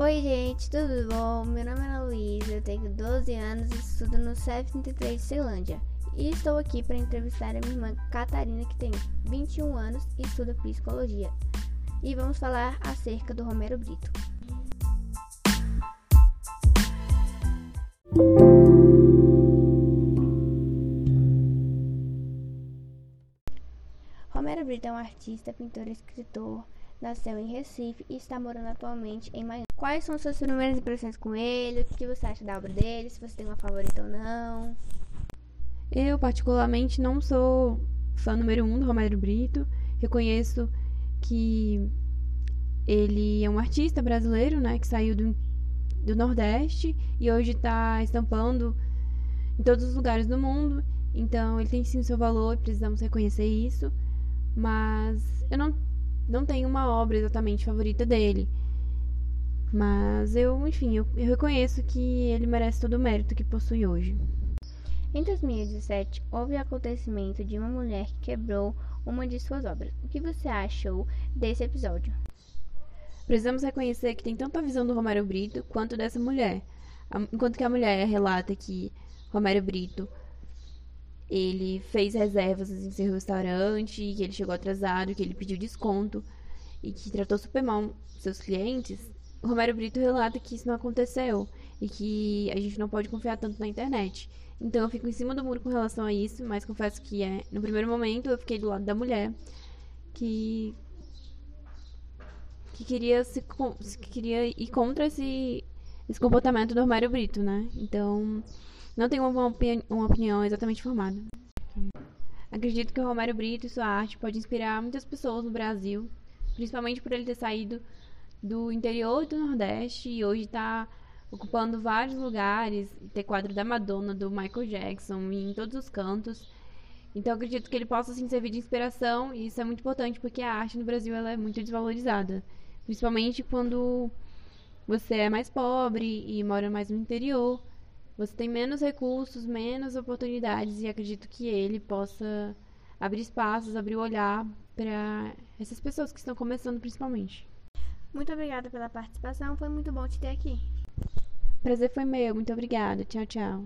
Oi, gente, tudo bom? Meu nome é Luísa, eu tenho 12 anos e estudo no CEF 33 de Ceilândia. E estou aqui para entrevistar a minha irmã Catarina, que tem 21 anos e estuda psicologia. E vamos falar acerca do Romero Brito. Romero Brito é um artista, pintor e escritor nasceu em Recife e está morando atualmente em Miami. Quais são suas primeiras impressões com ele? O que você acha da obra dele? Se você tem uma favorita ou não? Eu, particularmente, não sou fã número um do Romero Brito. Reconheço que ele é um artista brasileiro, né, que saiu do, do Nordeste e hoje está estampando em todos os lugares do mundo. Então, ele tem sim o seu valor e precisamos reconhecer isso. Mas eu não não tenho uma obra exatamente favorita dele. Mas eu, enfim, eu, eu reconheço que ele merece todo o mérito que possui hoje. Em 2017, houve o acontecimento de uma mulher que quebrou uma de suas obras. O que você achou desse episódio? Precisamos reconhecer que tem tanto a visão do Romero Brito quanto dessa mulher. Enquanto que a mulher relata que Romero Brito ele fez reservas em seu restaurante, que ele chegou atrasado, que ele pediu desconto e que tratou super mal seus clientes, o Romero Brito relata que isso não aconteceu e que a gente não pode confiar tanto na internet. Então eu fico em cima do muro com relação a isso, mas confesso que é, no primeiro momento eu fiquei do lado da mulher que que queria se que queria ir contra esse esse comportamento do Romero Brito, né? Então, não tenho uma, uma opinião exatamente formada. Acredito que o Romário Brito e sua arte pode inspirar muitas pessoas no Brasil, principalmente por ele ter saído do interior do Nordeste e hoje está ocupando vários lugares, ter quadro da Madonna, do Michael Jackson em todos os cantos. Então acredito que ele possa assim, servir de inspiração e isso é muito importante porque a arte no Brasil ela é muito desvalorizada, principalmente quando você é mais pobre e mora mais no interior. Você tem menos recursos, menos oportunidades e acredito que ele possa abrir espaços, abrir o olhar para essas pessoas que estão começando principalmente. Muito obrigada pela participação, foi muito bom te ter aqui. Prazer foi meu, muito obrigada. Tchau, tchau.